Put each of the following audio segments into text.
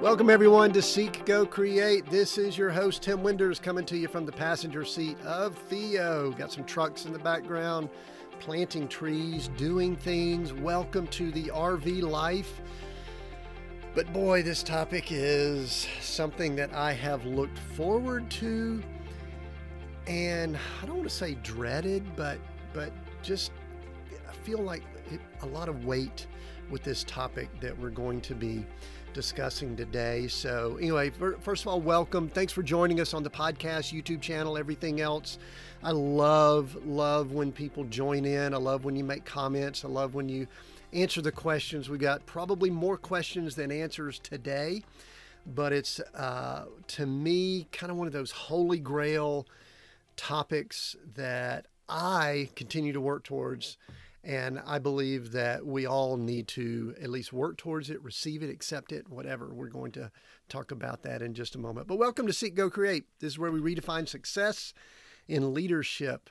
Welcome, everyone, to Seek, Go, Create. This is your host, Tim Winders, coming to you from the passenger seat of Theo. Got some trucks in the background, planting trees, doing things. Welcome to the RV life. But boy, this topic is something that I have looked forward to and I don't want to say dreaded, but but just I feel like it, a lot of weight with this topic that we're going to be discussing today. So, anyway, first of all, welcome. Thanks for joining us on the podcast, YouTube channel, everything else. I love, love when people join in. I love when you make comments. I love when you answer the questions. We got probably more questions than answers today, but it's uh, to me kind of one of those holy grail topics that I continue to work towards. And I believe that we all need to at least work towards it, receive it, accept it, whatever. We're going to talk about that in just a moment. But welcome to Seek, Go, Create. This is where we redefine success in leadership,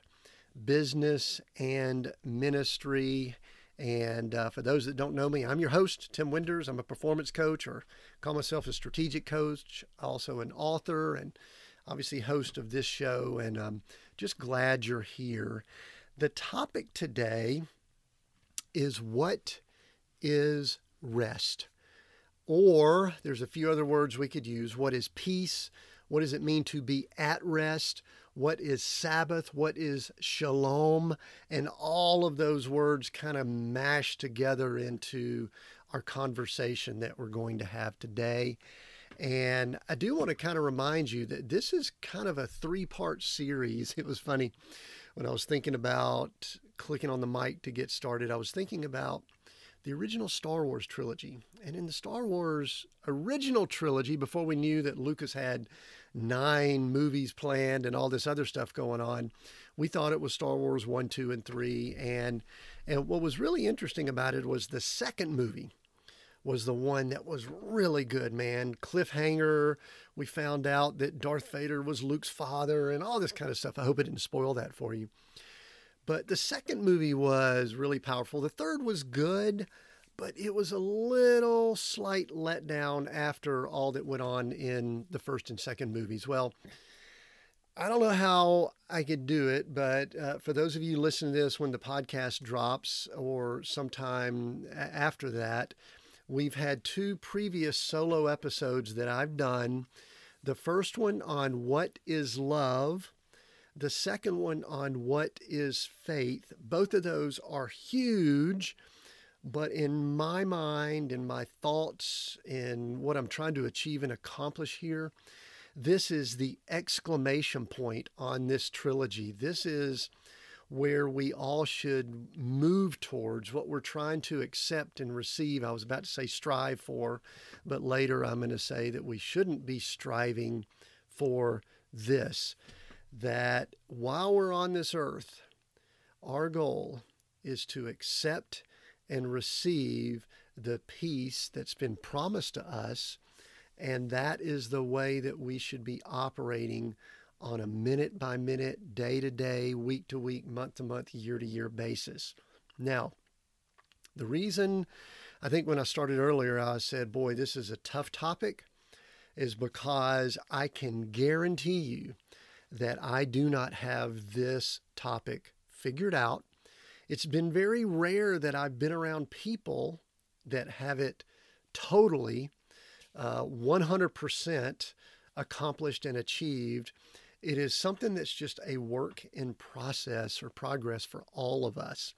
business, and ministry. And uh, for those that don't know me, I'm your host, Tim Winders. I'm a performance coach or call myself a strategic coach, also an author and obviously host of this show. And I'm just glad you're here. The topic today is what is rest? Or there's a few other words we could use. What is peace? What does it mean to be at rest? What is Sabbath? What is shalom? And all of those words kind of mashed together into our conversation that we're going to have today. And I do want to kind of remind you that this is kind of a three part series. It was funny when I was thinking about clicking on the mic to get started, I was thinking about the original Star Wars trilogy. And in the Star Wars original trilogy, before we knew that Lucas had nine movies planned and all this other stuff going on, we thought it was Star Wars 1, 2, and 3. And, and what was really interesting about it was the second movie was the one that was really good, man. Cliffhanger. We found out that Darth Vader was Luke's father and all this kind of stuff. I hope it didn't spoil that for you. But the second movie was really powerful. The third was good, but it was a little slight letdown after all that went on in the first and second movies. Well, I don't know how I could do it, but uh, for those of you listening to this when the podcast drops or sometime after that, we've had two previous solo episodes that I've done. The first one on what is love the second one on what is faith. Both of those are huge, but in my mind, in my thoughts, in what I'm trying to achieve and accomplish here, this is the exclamation point on this trilogy. This is where we all should move towards what we're trying to accept and receive. I was about to say strive for, but later I'm going to say that we shouldn't be striving for this that while we're on this earth, our goal is to accept and receive the peace that's been promised to us. And that is the way that we should be operating on a minute by minute, day to day, week to week, month to month, year to year basis. Now, the reason I think when I started earlier, I said, boy, this is a tough topic, is because I can guarantee you that I do not have this topic figured out. It's been very rare that I've been around people that have it totally uh, 100% accomplished and achieved. It is something that's just a work in process or progress for all of us.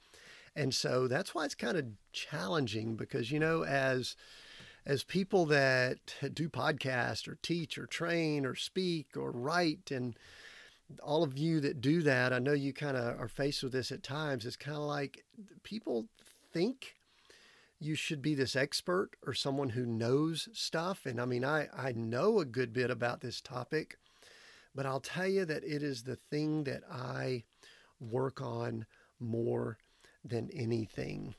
And so that's why it's kind of challenging because, you know, as as people that do podcasts or teach or train or speak or write and all of you that do that, I know you kind of are faced with this at times. It's kind of like people think you should be this expert or someone who knows stuff. And I mean, I, I know a good bit about this topic, but I'll tell you that it is the thing that I work on more than anything.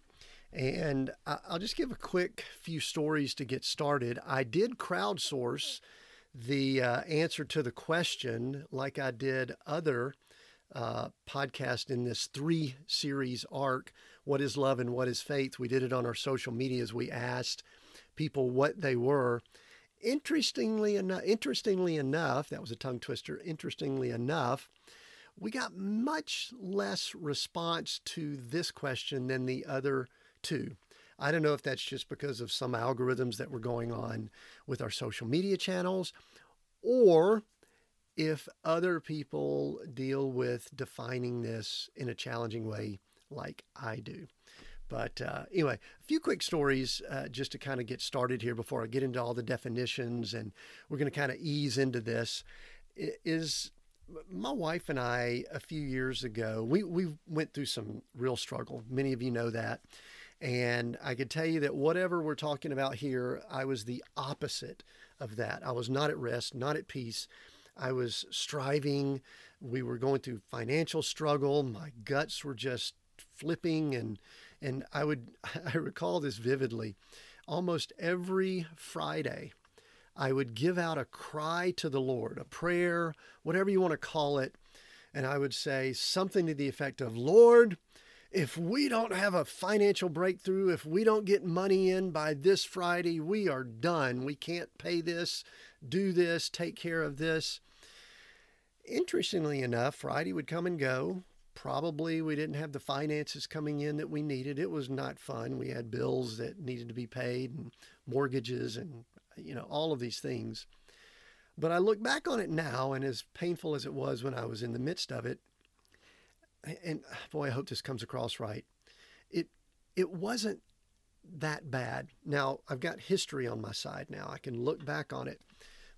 And I'll just give a quick few stories to get started. I did crowdsource the uh, answer to the question, like I did other uh, podcast in this three series arc what is love and what is faith we did it on our social medias we asked people what they were interestingly enough, interestingly enough, that was a tongue twister. Interestingly enough, we got much less response to this question than the other two. I don't know if that's just because of some algorithms that were going on with our social media channels or if other people deal with defining this in a challenging way like I do. But uh, anyway, a few quick stories uh, just to kind of get started here before I get into all the definitions, and we're going to kind of ease into this. Is my wife and I a few years ago we we went through some real struggle. Many of you know that, and I could tell you that whatever we're talking about here, I was the opposite of that. I was not at rest, not at peace. I was striving. We were going through financial struggle. My guts were just flipping and and I would I recall this vividly. Almost every Friday, I would give out a cry to the Lord, a prayer, whatever you want to call it, and I would say something to the effect of, "Lord, if we don't have a financial breakthrough, if we don't get money in by this Friday, we are done. We can't pay this, do this, take care of this. Interestingly enough, Friday would come and go. Probably we didn't have the finances coming in that we needed. It was not fun. We had bills that needed to be paid and mortgages and you know all of these things. But I look back on it now and as painful as it was when I was in the midst of it, and boy, I hope this comes across right. It it wasn't that bad. Now I've got history on my side now. I can look back on it,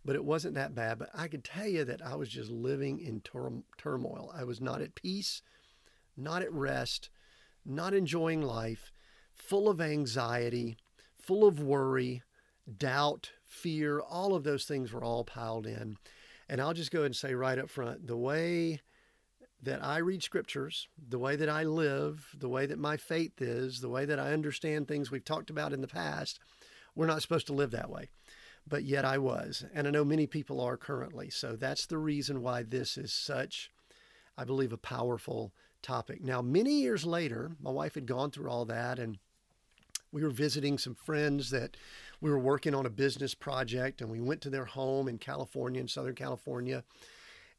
but it wasn't that bad. But I could tell you that I was just living in tur- turmoil. I was not at peace, not at rest, not enjoying life, full of anxiety, full of worry, doubt, fear. All of those things were all piled in. And I'll just go ahead and say right up front the way that I read scriptures, the way that I live, the way that my faith is, the way that I understand things we've talked about in the past, we're not supposed to live that way. But yet I was. And I know many people are currently. So that's the reason why this is such, I believe, a powerful topic. Now, many years later, my wife had gone through all that and we were visiting some friends that we were working on a business project and we went to their home in California, in Southern California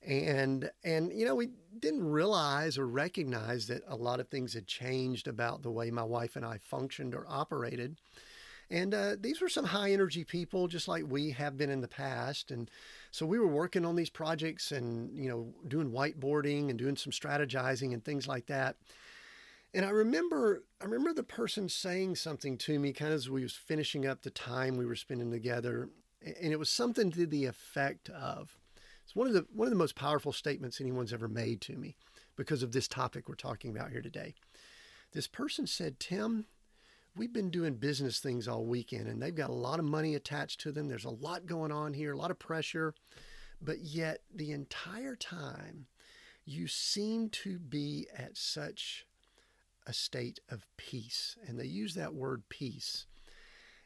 and and you know we didn't realize or recognize that a lot of things had changed about the way my wife and I functioned or operated. And uh, these were some high energy people, just like we have been in the past. And so we were working on these projects and, you know, doing whiteboarding and doing some strategizing and things like that. And I remember, I remember the person saying something to me kind of as we was finishing up the time we were spending together. And it was something to the effect of, it's one of the one of the most powerful statements anyone's ever made to me because of this topic we're talking about here today. This person said, "Tim, we've been doing business things all weekend and they've got a lot of money attached to them. There's a lot going on here, a lot of pressure, but yet the entire time you seem to be at such a state of peace." And they use that word peace.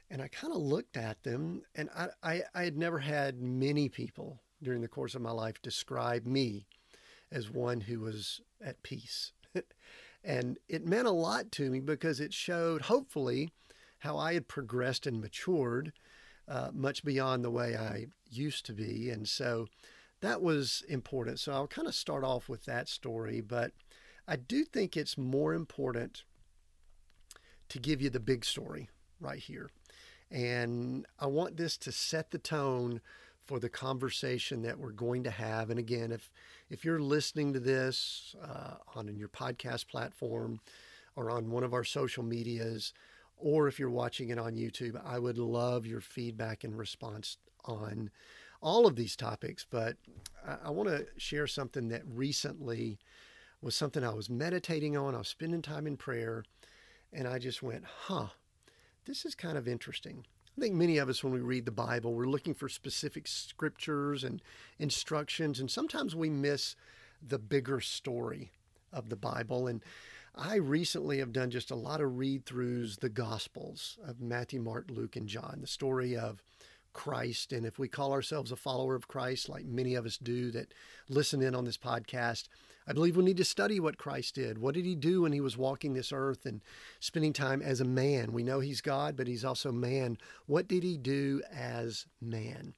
And I kind of looked at them, and I, I, I, had never had many people during the course of my life describe me as one who was at peace. and it meant a lot to me because it showed, hopefully, how I had progressed and matured uh, much beyond the way I used to be. And so that was important. So I'll kind of start off with that story. But I do think it's more important to give you the big story right here. And I want this to set the tone for the conversation that we're going to have. And again, if if you're listening to this uh, on your podcast platform or on one of our social medias, or if you're watching it on YouTube, I would love your feedback and response on all of these topics. But I, I want to share something that recently was something I was meditating on. I was spending time in prayer, and I just went, huh, this is kind of interesting. I think many of us, when we read the Bible, we're looking for specific scriptures and instructions, and sometimes we miss the bigger story of the Bible. And I recently have done just a lot of read throughs, the Gospels of Matthew, Mark, Luke, and John, the story of Christ. And if we call ourselves a follower of Christ, like many of us do that listen in on this podcast, I believe we need to study what Christ did. What did he do when he was walking this earth and spending time as a man? We know he's God, but he's also man. What did he do as man?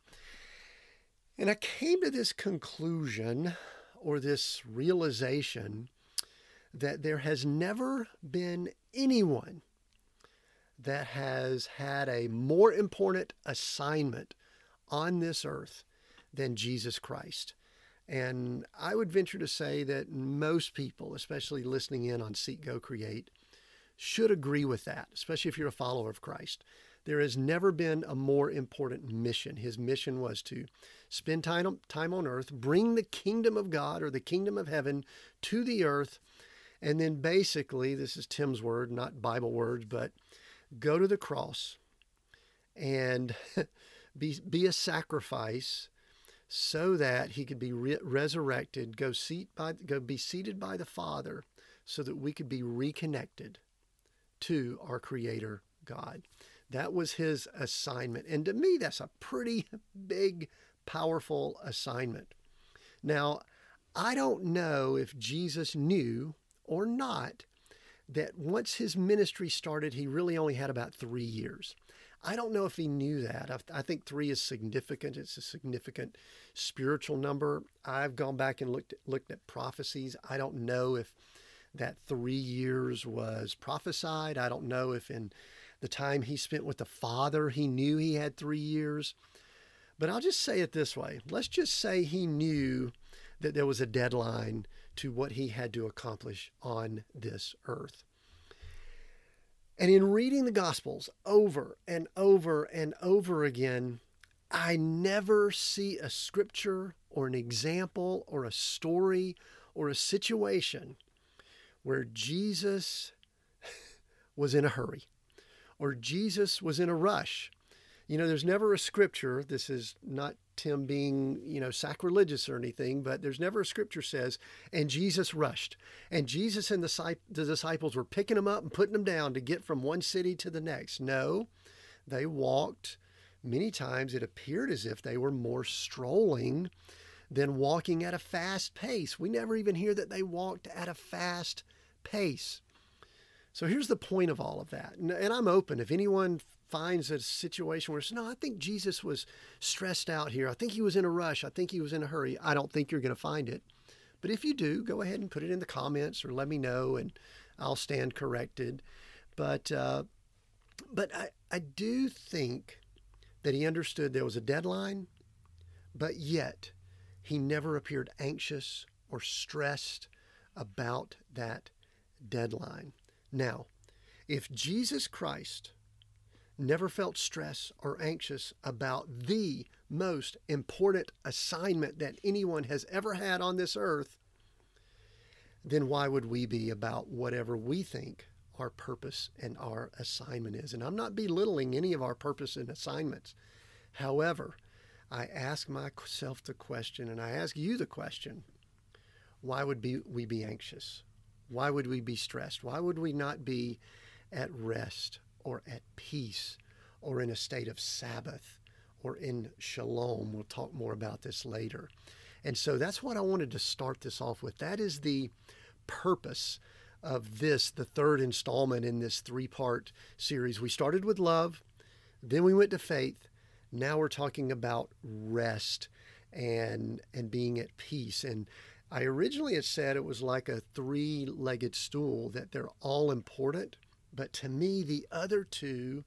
And I came to this conclusion or this realization that there has never been anyone that has had a more important assignment on this earth than Jesus Christ. And I would venture to say that most people, especially listening in on Seek Go Create, should agree with that, especially if you're a follower of Christ. There has never been a more important mission. His mission was to spend time, time on earth, bring the kingdom of God or the kingdom of heaven to the earth, and then basically, this is Tim's word, not Bible words, but go to the cross and be, be a sacrifice so that he could be re- resurrected, go, seat by, go be seated by the Father so that we could be reconnected to our Creator God. That was his assignment. And to me, that's a pretty big, powerful assignment. Now, I don't know if Jesus knew or not that once his ministry started, he really only had about three years. I don't know if he knew that. I, think three is significant. It's a significant spiritual number. I've gone back and looked at, looked at prophecies. I don't know if that three years was prophesied. I don't know if in the time he spent with the Father, he knew he had three years. But I'll just say it this way let's just say he knew that there was a deadline to what he had to accomplish on this earth. And in reading the Gospels over and over and over again, I never see a scripture or an example or a story or a situation where Jesus was in a hurry or Jesus was in a rush. You know, there's never a scripture, this is not Tim being, you know, sacrilegious or anything, but there's never a scripture says, and Jesus rushed. And Jesus and the, the disciples were picking him up and putting him down to get from one city to the next. No, they walked. Many times it appeared as if they were more strolling than walking at a fast pace. We never even hear that they walked at a fast pace. So here's the point of all of that. And, I'm open. If anyone finds a situation where no, I think Jesus was stressed out here. I think he was in a rush. I think he was in a hurry. I don't think you're going to find it. But if you do, go ahead and put it in the comments or let me know and I'll stand corrected. But uh, but I, I do think that he understood there was a deadline, but yet he never appeared anxious or stressed about that deadline. Now, if Jesus Christ never felt stress or anxious about the most important assignment that anyone has ever had on this earth, then why would we be about whatever we think our purpose and our assignment is? And I'm not belittling any of our purpose and assignments. However, I ask myself the question, and I ask you the question why would be, we be anxious? Why would we be stressed? Why would we not be at rest? Or at peace or in a state of Sabbath or in shalom. We'll talk more about this later. And so that's what I wanted to start this off with. That is the purpose of this, the third installment in this three part series. We started with love, then we went to faith. Now we're talking about rest and and being at peace. And I originally had said it was like a three legged stool, that they're all important but to me, the other two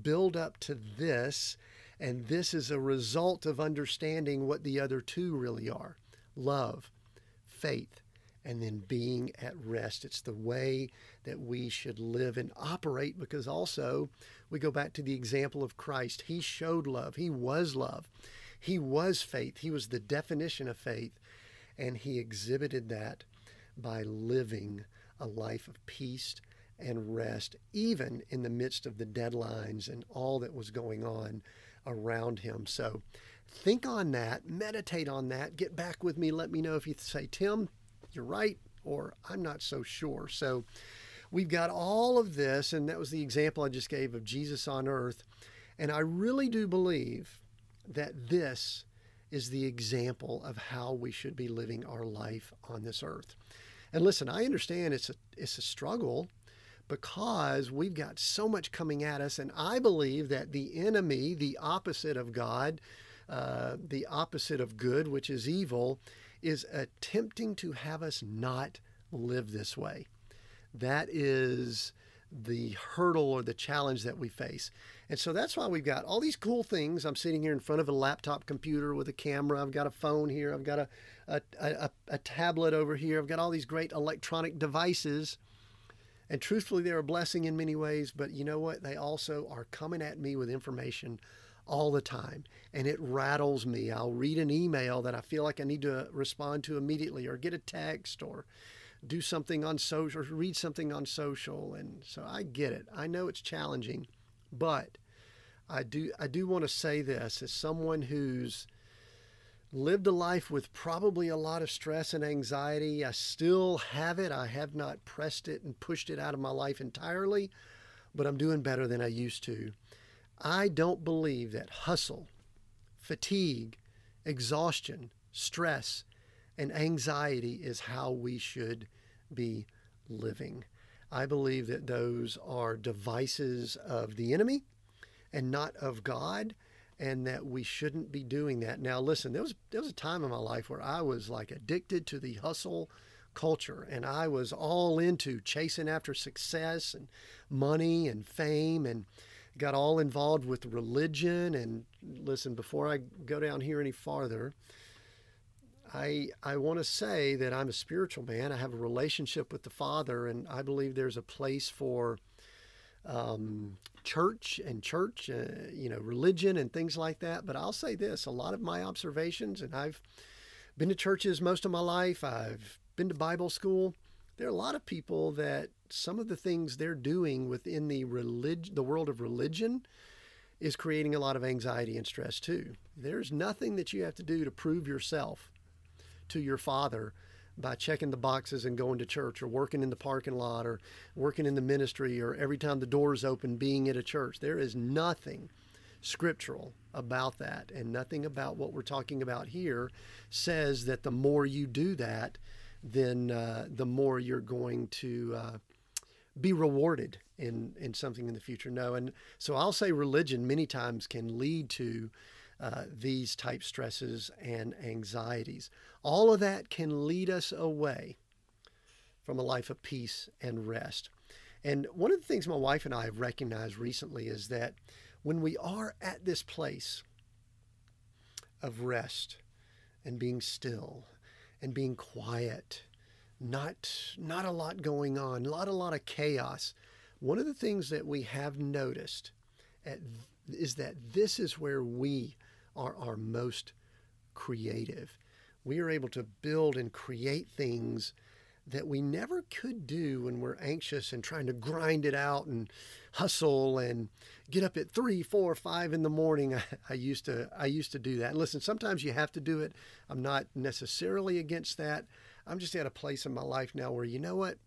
build up to this, and this is a result of understanding what the other two really are love, faith, and then being at rest. It's the way that we should live and operate because also we go back to the example of Christ. He showed love, He was love, He was faith, He was the definition of faith, and He exhibited that by living a life of peace and rest, even in the midst of the deadlines and all that was going on around him. So think on that, meditate on that, get back with me, let me know if you say, Tim, you're right, or I'm not so sure. So we've got all of this, and that was the example I just gave of Jesus on earth. And I really do believe that this is the example of how we should be living our life on this earth. And listen, I understand it's a it's a struggle because we've got so much coming at us, and I believe that the enemy, the opposite of God, uh, the opposite of good, which is evil, is attempting to have us not live this way. That is the hurdle or the challenge that we face. And so that's why we've got all these cool things. I'm sitting here in front of a laptop computer with a camera. I've got a phone here. I've got a, a, a, a tablet over here. I've got all these great electronic devices. And truthfully, they're a blessing in many ways, but you know what? They also are coming at me with information all the time and it rattles me. I'll read an email that I feel like I need to respond to immediately or get a text or do something on social or read something on social and so I get it. I know it's challenging, but I do I do want to say this as someone who's lived a life with probably a lot of stress and anxiety. I still have it. I have not pressed it and pushed it out of my life entirely, but I'm doing better than I used to. I don't believe that hustle, fatigue, exhaustion, stress, and anxiety is how we should be living. I believe that those are devices of the enemy and not of God, and that we shouldn't be doing that. Now, listen, there was there was a time in my life where I was like addicted to the hustle culture, and I was all into chasing after success and money and fame, and got all involved with religion. And listen, before I go down here any farther, I, I want to say that I'm a spiritual man. I have a relationship with the Father, and I believe there's a place for um, church and church, uh, you know, religion and things like that. But I'll say this a lot of my observations, and I've been to churches most of my life, I've been to Bible school. There are a lot of people that some of the things they're doing within the relig- the world of religion is creating a lot of anxiety and stress too. There's nothing that you have to do to prove yourself to your father by checking the boxes and going to church or working in the parking lot or working in the ministry or every time the doors open being at a church. There is nothing scriptural about that and nothing about what we're talking about here says that the more you do that then uh, the more you're going to uh, be rewarded in in something in the future no and so i'll say religion many times can lead to uh, these type stresses and anxieties. All of that can lead us away from a life of peace and rest. And one of the things my wife and I have recognized recently is that when we are at this place of rest and being still and being quiet, not not a lot going on, not a lot of chaos. One of the things that we have noticed at, is that this is where we are our most creative. We are able to build and create things that we never could do when we're anxious and trying to grind it out and hustle and get up at three, four, five in the morning. I, I, used to I used to do that. And listen, sometimes you have to do it. I'm not necessarily against that. I'm just at a place in my life now where you know what?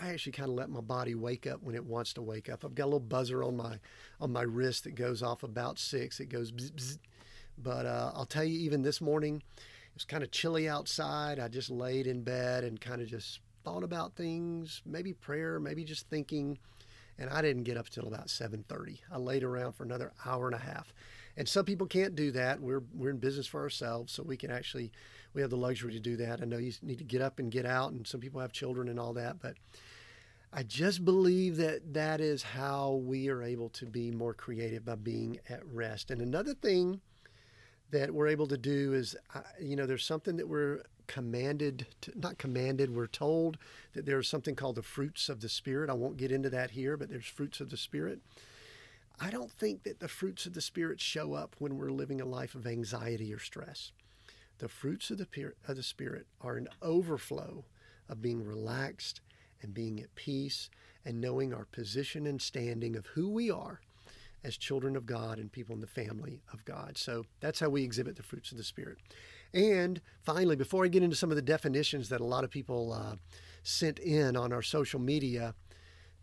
I actually kind of let my body wake up when it wants to wake up. I've got a little buzzer on my on my wrist that goes off about six. It goes bzz, bzz, but uh, I'll tell you, even this morning, it was kind of chilly outside. I just laid in bed and kind of just thought about things, maybe prayer, maybe just thinking. And I didn't get up till about 7:30. I laid around for another hour and a half. And some people can't do that. We're we're in business for ourselves, so we can actually we have the luxury to do that. I know you need to get up and get out, and some people have children and all that, but I just believe that that is how we are able to be more creative by being at rest. And another thing that we're able to do is, uh, you know, there's something that we're commanded, to, not commanded, we're told that there's something called the fruits of the Spirit. I won't get into that here, but there's fruits of the Spirit. I don't think that the fruits of the Spirit show up when we're living a life of anxiety or stress. The fruits of the, of the Spirit are an overflow of being relaxed and being at peace and knowing our position and standing of who we are as children of God and people in the family of God. So that's how we exhibit the fruits of the Spirit. And finally, before I get into some of the definitions that a lot of people uh, sent in on our social media,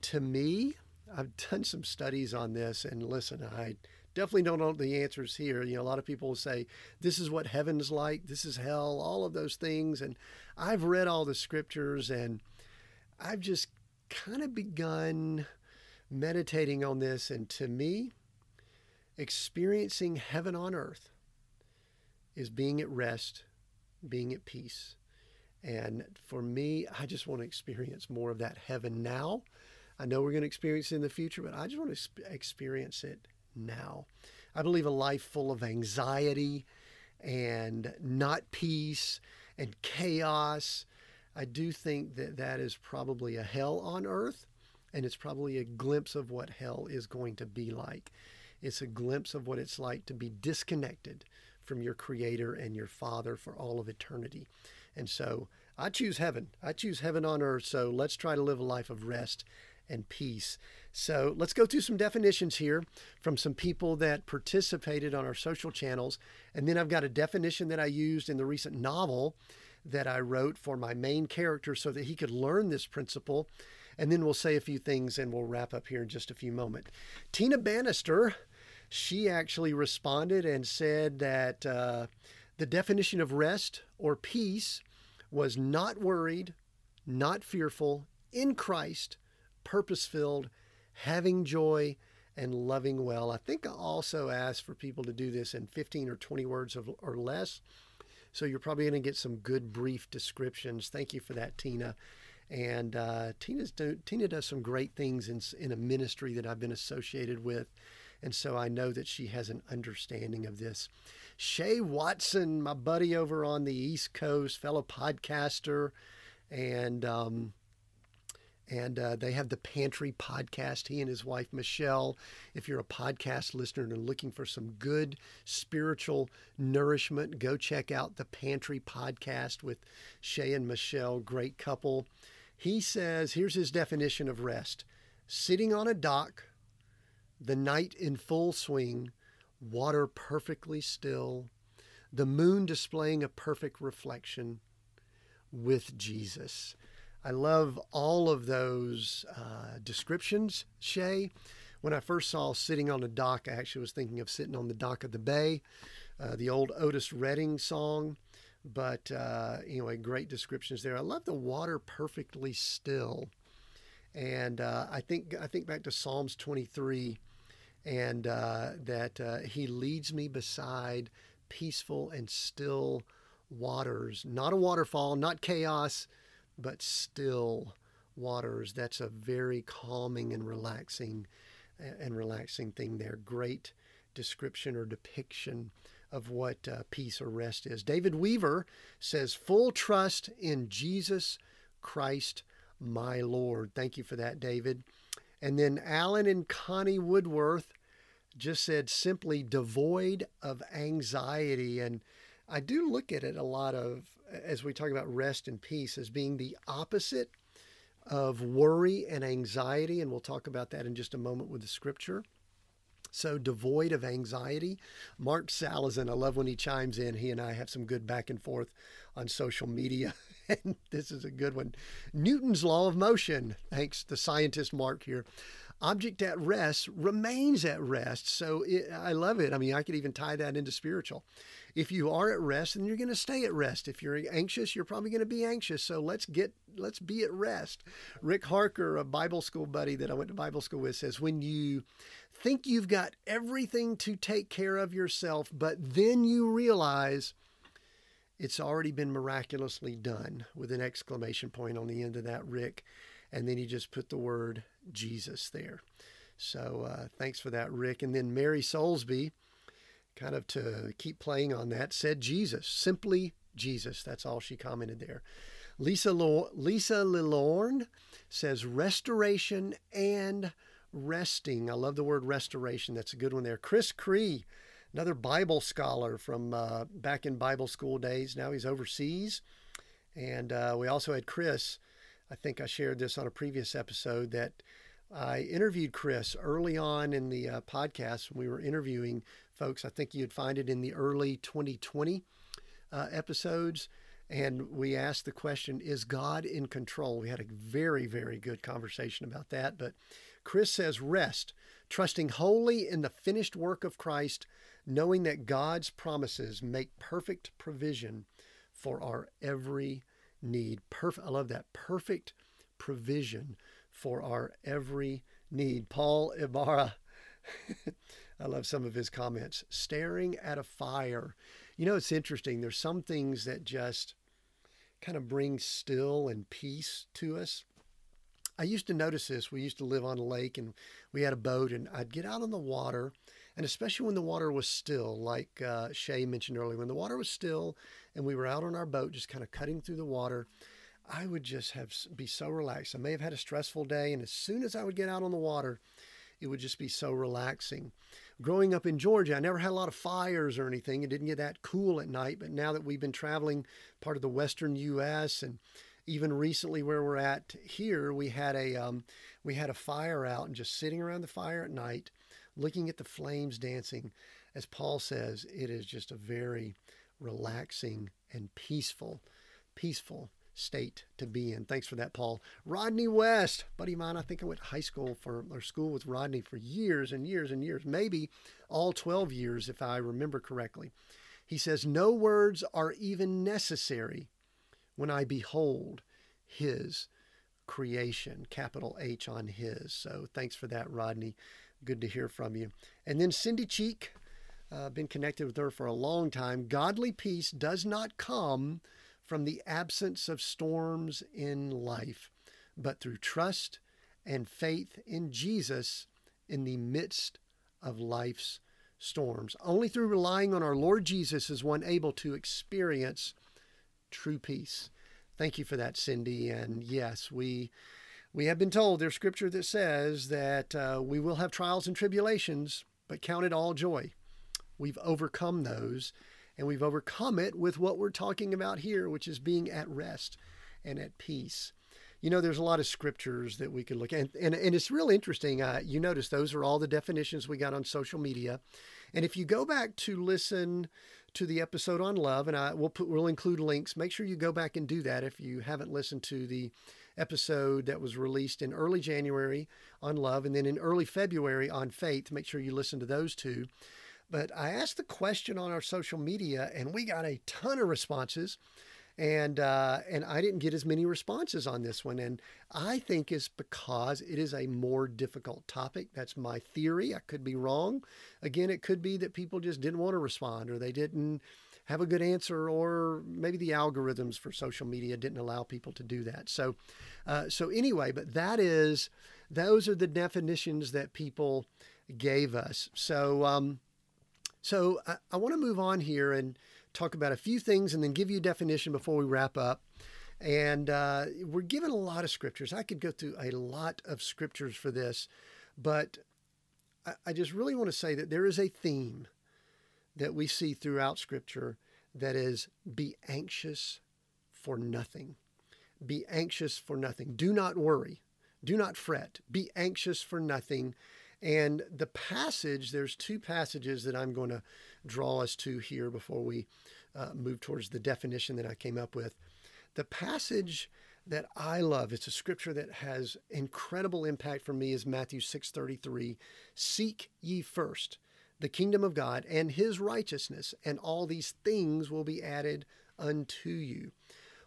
to me, I've done some studies on this, and listen, I definitely don't know the answers here. You know, a lot of people say, this is what heaven's like, this is hell, all of those things. And I've read all the scriptures and I've just kind of begun meditating on this. And to me, experiencing heaven on earth is being at rest, being at peace. And for me, I just want to experience more of that heaven now. I know we're going to experience it in the future, but I just want to experience it now. I believe a life full of anxiety and not peace and chaos. I do think that that is probably a hell on earth, and it's probably a glimpse of what hell is going to be like. It's a glimpse of what it's like to be disconnected from your Creator and your Father for all of eternity. And so I choose heaven. I choose heaven on earth. So let's try to live a life of rest and peace. So let's go through some definitions here from some people that participated on our social channels. And then I've got a definition that I used in the recent novel that I wrote for my main character so that he could learn this principle. And then we'll say a few things and we'll wrap up here in just a few moments. Tina Bannister, she actually responded and said that uh, the definition of rest or peace was not worried, not fearful, in Christ, purpose filled, having joy, and loving well. I think I also asked for people to do this in 15 or 20 words or less. So you're probably going to get some good brief descriptions. Thank you for that, Tina. And uh, Tina's do, Tina does some great things in, in a ministry that I've been associated with. And so I know that she has an understanding of this. Shay Watson, my buddy over on the East Coast, fellow podcaster, and um, and uh, they have the Pantry podcast. He and his wife Michelle. If you're a podcast listener and looking for some good spiritual nourishment, go check out the Pantry podcast with Shay and Michelle. Great couple. He says, here's his definition of rest: sitting on a dock, the night in full swing, water perfectly still, the moon displaying a perfect reflection with Jesus. I love all of those uh, descriptions, Shay. When I first saw sitting on a dock, I actually was thinking of sitting on the dock of the bay, uh, the old Otis Redding song. But uh, anyway, great descriptions there. I love the water perfectly still, and uh, I think I think back to Psalms 23, and uh, that uh, He leads me beside peaceful and still waters, not a waterfall, not chaos but still waters. That's a very calming and relaxing and relaxing thing there. Great description or depiction of what uh, peace or rest is. David Weaver says, full trust in Jesus Christ, my Lord. Thank you for that, David. And then Alan and Connie Woodworth just said simply devoid of anxiety. And I do look at it a lot of as we talk about rest and peace, as being the opposite of worry and anxiety. And we'll talk about that in just a moment with the scripture. So, devoid of anxiety. Mark Salazin, I love when he chimes in. He and I have some good back and forth on social media. and this is a good one. Newton's law of motion. Thanks, the scientist Mark here object at rest remains at rest. So it, I love it. I mean, I could even tie that into spiritual. If you are at rest, then you're going to stay at rest. If you're anxious, you're probably going to be anxious. So let's get let's be at rest. Rick Harker, a Bible school buddy that I went to Bible school with, says when you think you've got everything to take care of yourself, but then you realize it's already been miraculously done with an exclamation point on the end of that, Rick. And then he just put the word Jesus there. So uh, thanks for that, Rick. And then Mary Soulsby, kind of to keep playing on that, said Jesus, simply Jesus. That's all she commented there. Lisa, Lo- Lisa Lilorn says restoration and resting. I love the word restoration. That's a good one there. Chris Cree, another Bible scholar from uh, back in Bible school days. Now he's overseas. And uh, we also had Chris I think I shared this on a previous episode that I interviewed Chris early on in the uh, podcast when we were interviewing folks. I think you'd find it in the early 2020 uh, episodes. And we asked the question Is God in control? We had a very, very good conversation about that. But Chris says, Rest, trusting wholly in the finished work of Christ, knowing that God's promises make perfect provision for our every need. Perfect. I love that. Perfect provision for our every need. Paul Ibarra, I love some of his comments. Staring at a fire. You know, it's interesting. There's some things that just kind of bring still and peace to us. I used to notice this. We used to live on a lake and we had a boat, and I'd get out on the water, and especially when the water was still, like uh, Shay mentioned earlier, when the water was still and we were out on our boat just kind of cutting through the water, I would just have be so relaxed. I may have had a stressful day, and as soon as I would get out on the water, it would just be so relaxing. Growing up in Georgia, I never had a lot of fires or anything. It didn't get that cool at night, but now that we've been traveling part of the western U.S. and even recently where we're at here, we had a um, we had a fire out and just sitting around the fire at night, looking at the flames dancing. As Paul says, it is just a very relaxing and peaceful, peaceful state to be in. Thanks for that, Paul. Rodney West, buddy of mine, I think I went to high school for or school with Rodney for years and years and years, maybe all 12 years if I remember correctly. He says, No words are even necessary when I behold his creation, capital H on his. So thanks for that, Rodney. Good to hear from you. And then Cindy Cheek, uh, been connected with her for a long time. Godly peace does not come from the absence of storms in life, but through trust and faith in Jesus in the midst of life's storms. Only through relying on our Lord Jesus is one able to experience true peace. Thank you for that, Cindy. And yes, we we have been told there's scripture that says that uh, we will have trials and tribulations, but count it all joy. We've overcome those and we've overcome it with what we're talking about here, which is being at rest and at peace. You know, there's a lot of scriptures that we could look at, and, and, and it's real interesting. Uh, you notice those are all the definitions we got on social media. And if you go back to listen to the episode on love, and I will put we'll include links. Make sure you go back and do that if you haven't listened to the episode that was released in early January on love, and then in early February on faith. Make sure you listen to those two. But I asked the question on our social media, and we got a ton of responses. And uh, and I didn't get as many responses on this one, and I think it's because it is a more difficult topic. That's my theory. I could be wrong. Again, it could be that people just didn't want to respond, or they didn't have a good answer, or maybe the algorithms for social media didn't allow people to do that. So, uh, so anyway, but that is those are the definitions that people gave us. So. Um, so I, I want to move on here and talk about a few things and then give you a definition before we wrap up. And uh, we're given a lot of scriptures. I could go through a lot of scriptures for this, but I, I just really want to say that there is a theme that we see throughout scripture that is be anxious for nothing. Be anxious for nothing. Do not worry. Do not fret. Be anxious for nothing. And the passage, there's two passages that I'm going to draw us to here before we uh, move towards the definition that I came up with. The passage that I love, it's a scripture that has incredible impact for me is Matthew 6:33, seek ye first the kingdom of God and his righteousness and all these things will be added unto you.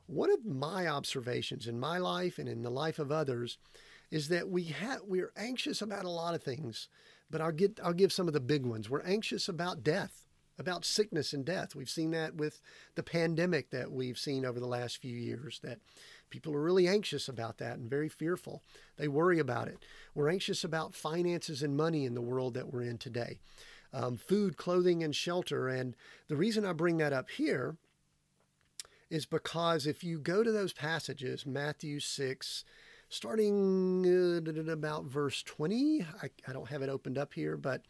One of my observations in my life and in the life of others is that we have we're anxious about a lot of things, but I'll get I'll give some of the big ones. We're anxious about death, about sickness and death. We've seen that with the pandemic that we've seen over the last few years that people are really anxious about that and very fearful. They worry about it. We're anxious about finances and money in the world that we're in today. Um, food, clothing, and shelter. And the reason I bring that up here is because if you go to those passages, Matthew 6, starting uh, about verse 20. I, I don't have it opened up here, but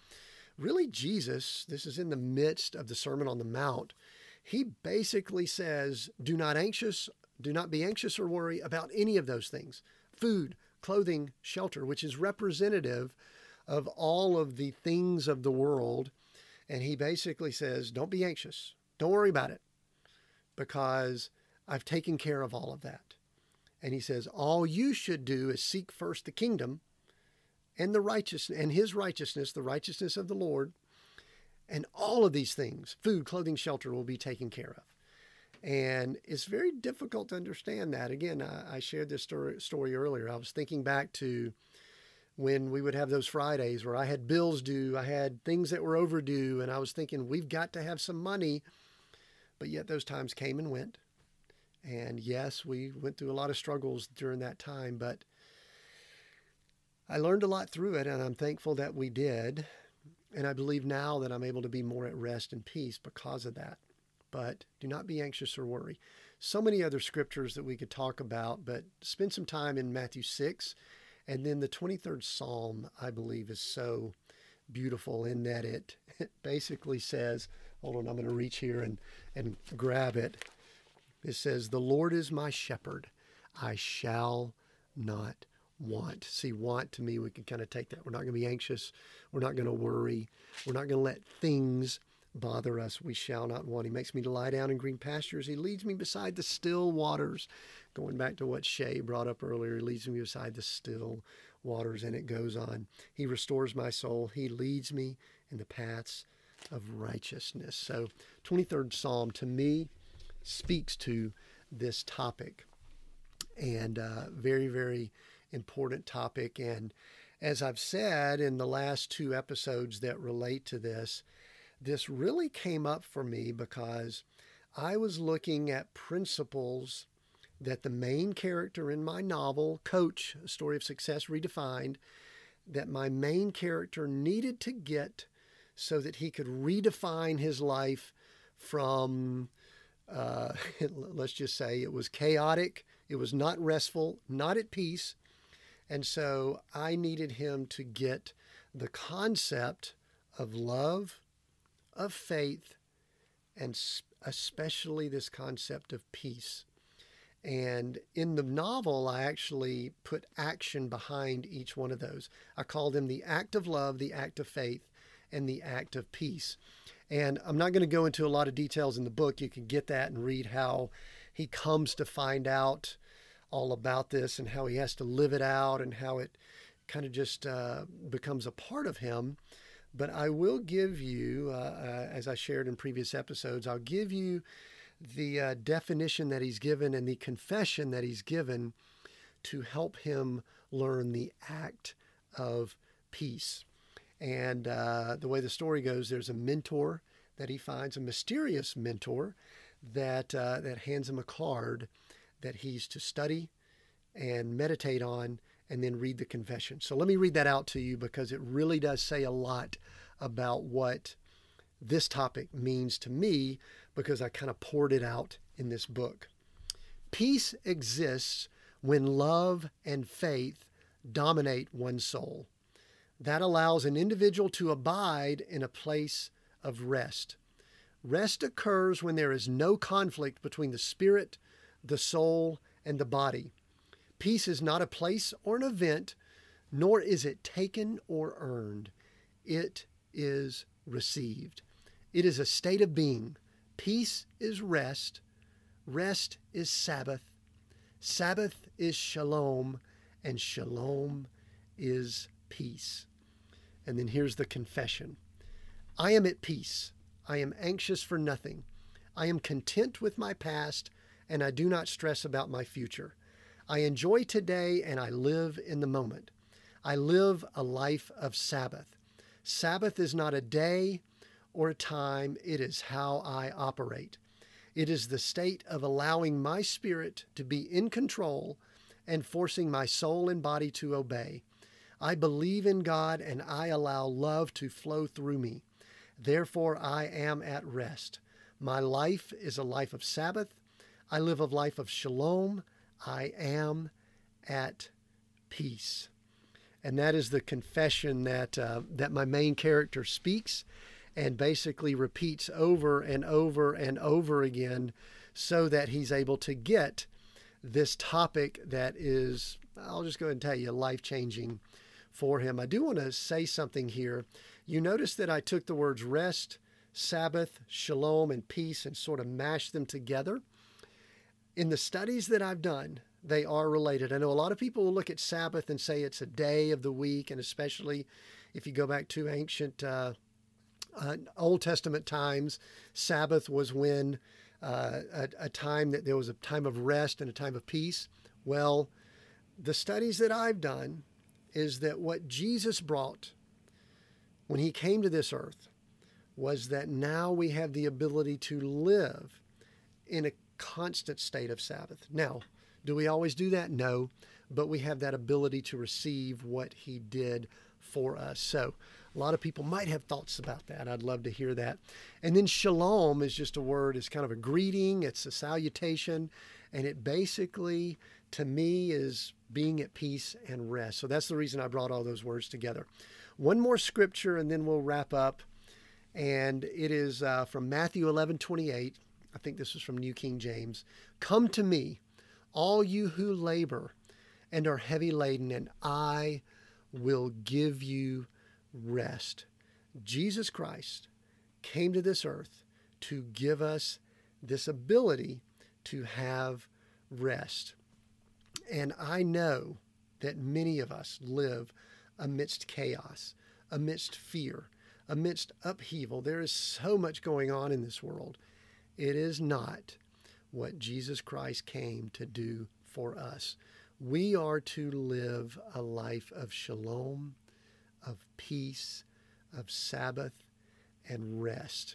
really, Jesus, this is in the midst of the Sermon on the Mount. He basically says, Do not anxious, do not be anxious or worry about any of those things food, clothing, shelter, which is representative of all of the things of the world. And he basically says, Don't be anxious. Don't worry about it because I've taken care of all of that. And he says, All you should do is seek first the kingdom and the righteousness and his righteousness, the righteousness of the Lord, and all of these things, food, clothing, shelter, will be taken care of. And it's very difficult to understand that. Again, I, I shared this story, story earlier. I was thinking back to when we would have those Fridays where I had bills due, I had things that were overdue, and I was thinking, we've got to have some money. But yet those times came and went. And yes, we went through a lot of struggles during that time, but I learned a lot through it, and I'm thankful that we did. And I believe now that I'm able to be more at rest and peace because of that. But do not be anxious or worry. So many other scriptures that we could talk about, but spend some time in Matthew 6. And then the 23rd Psalm, I believe, is so beautiful in that it, it basically says, hold on, I'm going to reach here and, and grab it. It says, The Lord is my shepherd, I shall not want. See, want to me, we can kind of take that. We're not going to be anxious. We're not going to worry. We're not going to let things bother us. We shall not want. He makes me to lie down in green pastures. He leads me beside the still waters. Going back to what Shay brought up earlier, he leads me beside the still waters, and it goes on. He restores my soul. He leads me in the paths of righteousness. So, 23rd Psalm to me speaks to this topic, and uh, very, very important topic. And as I've said in the last two episodes that relate to this, this really came up for me because I was looking at principles that the main character in my novel, Coach, A Story of Success Redefined, that my main character needed to get so that he could redefine his life from, uh, let's just say, it was chaotic, it was not restful, not at peace, and so I needed him to get the concept of love, of faith, and especially this concept of peace. And in the novel, I actually put action behind each one of those. I call them the act of love, the act of faith, and the act of peace. And I'm not going to go into a lot of details in the book. You can get that and read how he comes to find out all about this and how he has to live it out and how it kind of just uh, becomes a part of him. But I will give you, uh, uh, as I shared in previous episodes, I'll give you the uh, definition that he's given and the confession that he's given to help him learn the act of peace. And uh, the way the story goes, there's a mentor that he finds, a mysterious mentor that uh, that hands him a card that he's to study and meditate on and then read the confession. So let me read that out to you because it really does say a lot about what this topic means to me because I kind of poured it out in this book. Peace exists when love and faith dominate one soul. That allows an individual to abide in a place of rest. Rest occurs when there is no conflict between the spirit the soul, and the body. Peace is not a place or an event, nor is it taken or earned. It is received. It is a state of being. Peace is rest. Rest is Sabbath. Sabbath is shalom. And shalom is peace. And then here's the confession I am at peace. I am anxious for nothing. I am content with my past and I do not stress about my future. I enjoy today and I live in the moment. I live a life of Sabbath. Sabbath is not a day or a time, it is how I operate. It is the state of allowing my spirit to be in control and forcing my soul and body to obey. I believe in God and I allow love to flow through me. Therefore, I am at rest. My life is a life of Sabbath I live a life of shalom. I am at peace. And that is the confession that, uh, that my main character speaks and basically repeats over and over and over again so that he's able to get this topic that is, I'll just go ahead and tell you, life changing for him. I do want to say something here. You notice that I took the words rest, Sabbath, shalom, and peace and sort of mashed them together in the studies that I've done, they are related. I know a lot of people will look at Sabbath and say it's a day of the week, and especially if you go back to ancient uh, uh, Old Testament times, Sabbath was when uh, a, a time that there was a time of rest and a time of peace. Well, the studies that I've done is that what Jesus brought when he came to this earth was that now we have the ability to live in a constant state of Sabbath. Now, do we always do that? No, but we have that ability to receive what he did for us. So, a lot of people might have thoughts about that. I'd love to hear that. And then shalom is just a word, it's kind of a greeting, it's a salutation, and it basically, to me, is being at peace and rest. So that's the reason I brought all those words together. One more scripture, and then we'll wrap up. And it is uh, from Matthew 11 28. I think this is from New King James. Come to me, all you who labor and are heavy laden, and I will give you rest. Jesus Christ came to this earth to give us this ability to have rest. And I know that many of us live amidst chaos, amidst fear, amidst upheaval. There is so much going on in this world. It is not what Jesus Christ came to do for us. We are to live a life of shalom, of peace, of Sabbath, and rest.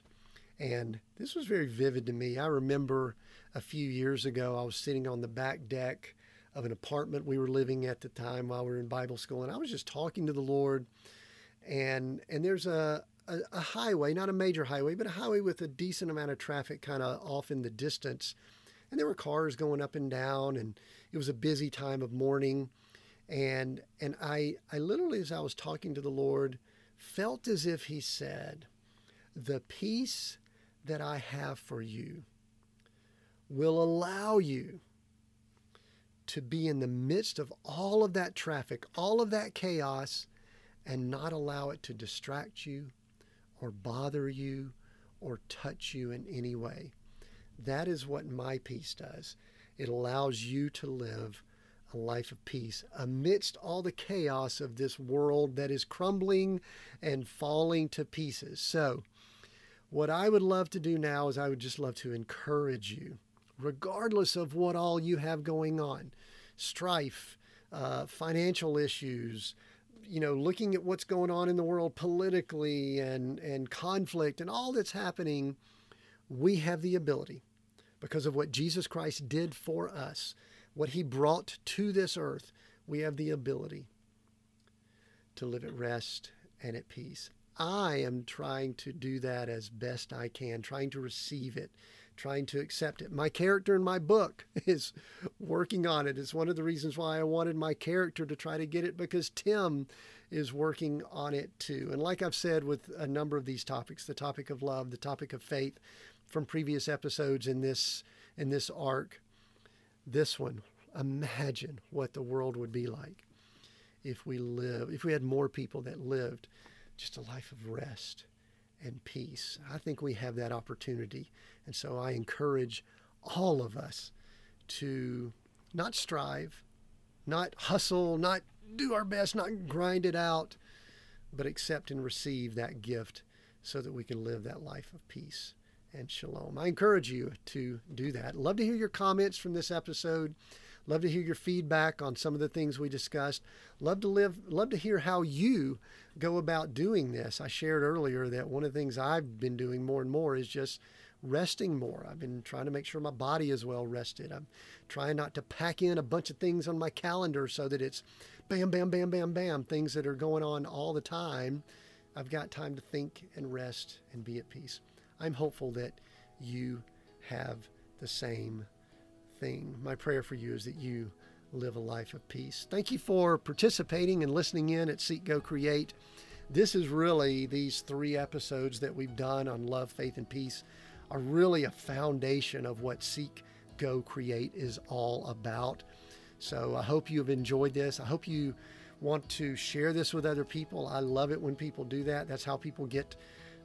And this was very vivid to me. I remember a few years ago, I was sitting on the back deck of an apartment we were living at the time while we were in Bible school, and I was just talking to the Lord. And and there's a, a, a highway, not a major highway, but a highway with a decent amount of traffic kind of off in the distance. And there were cars going up and down, and it was a busy time of morning. And and I I literally, as I was talking to the Lord, felt as if He said, "The peace that I have for you will allow you." to be in the midst of all of that traffic, all of that chaos, and not allow it to distract you or bother you or touch you in any way. That is what my peace does. It allows you to live a life of peace amidst all the chaos of this world that is crumbling and falling to pieces. So, what I would love to do now is I would just love to encourage you regardless of what all you have going on strife, uh, financial issues, you know, looking at what's going on in the world politically and, and conflict and all that's happening, we have the ability, because of what Jesus Christ did for us, what he brought to this earth, we have the ability to live at rest and at peace. I am trying to do that as best I can, trying to receive it, trying to accept it. My character in my book is working on it. It's one of the reasons why I wanted my character to try to get it because Tim is working on it too. And like I've said with a number of these topics, the topic of love, the topic of faith from previous episodes in this in this arc, this one, imagine what the world would be like if we live, if we had more people that lived just a life of rest and peace. I think we have that opportunity. And so I encourage all of us to not strive, not hustle, not do our best, not grind it out, but accept and receive that gift so that we can live that life of peace and shalom. I encourage you to do that. Love to hear your comments from this episode. Love to hear your feedback on some of the things we discussed. Love to live love to hear how you go about doing this. I shared earlier that one of the things I've been doing more and more is just resting more. I've been trying to make sure my body is well rested. I'm trying not to pack in a bunch of things on my calendar so that it's bam, bam, bam, bam, bam, things that are going on all the time. I've got time to think and rest and be at peace. I'm hopeful that you have the same thing. My prayer for you is that you live a life of peace. Thank you for participating and listening in at Seek Go Create. This is really these three episodes that we've done on love, faith, and peace are really a foundation of what Seek Go Create is all about. So I hope you have enjoyed this. I hope you want to share this with other people. I love it when people do that. That's how people get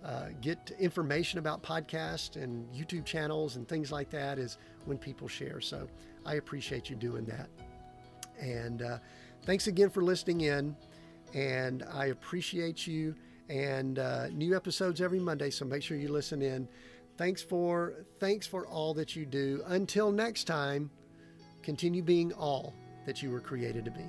uh, get information about podcasts and YouTube channels and things like that is when people share. So I appreciate you doing that. And uh, thanks again for listening in. And I appreciate you. And uh, new episodes every Monday, so make sure you listen in. Thanks for thanks for all that you do. Until next time, continue being all that you were created to be.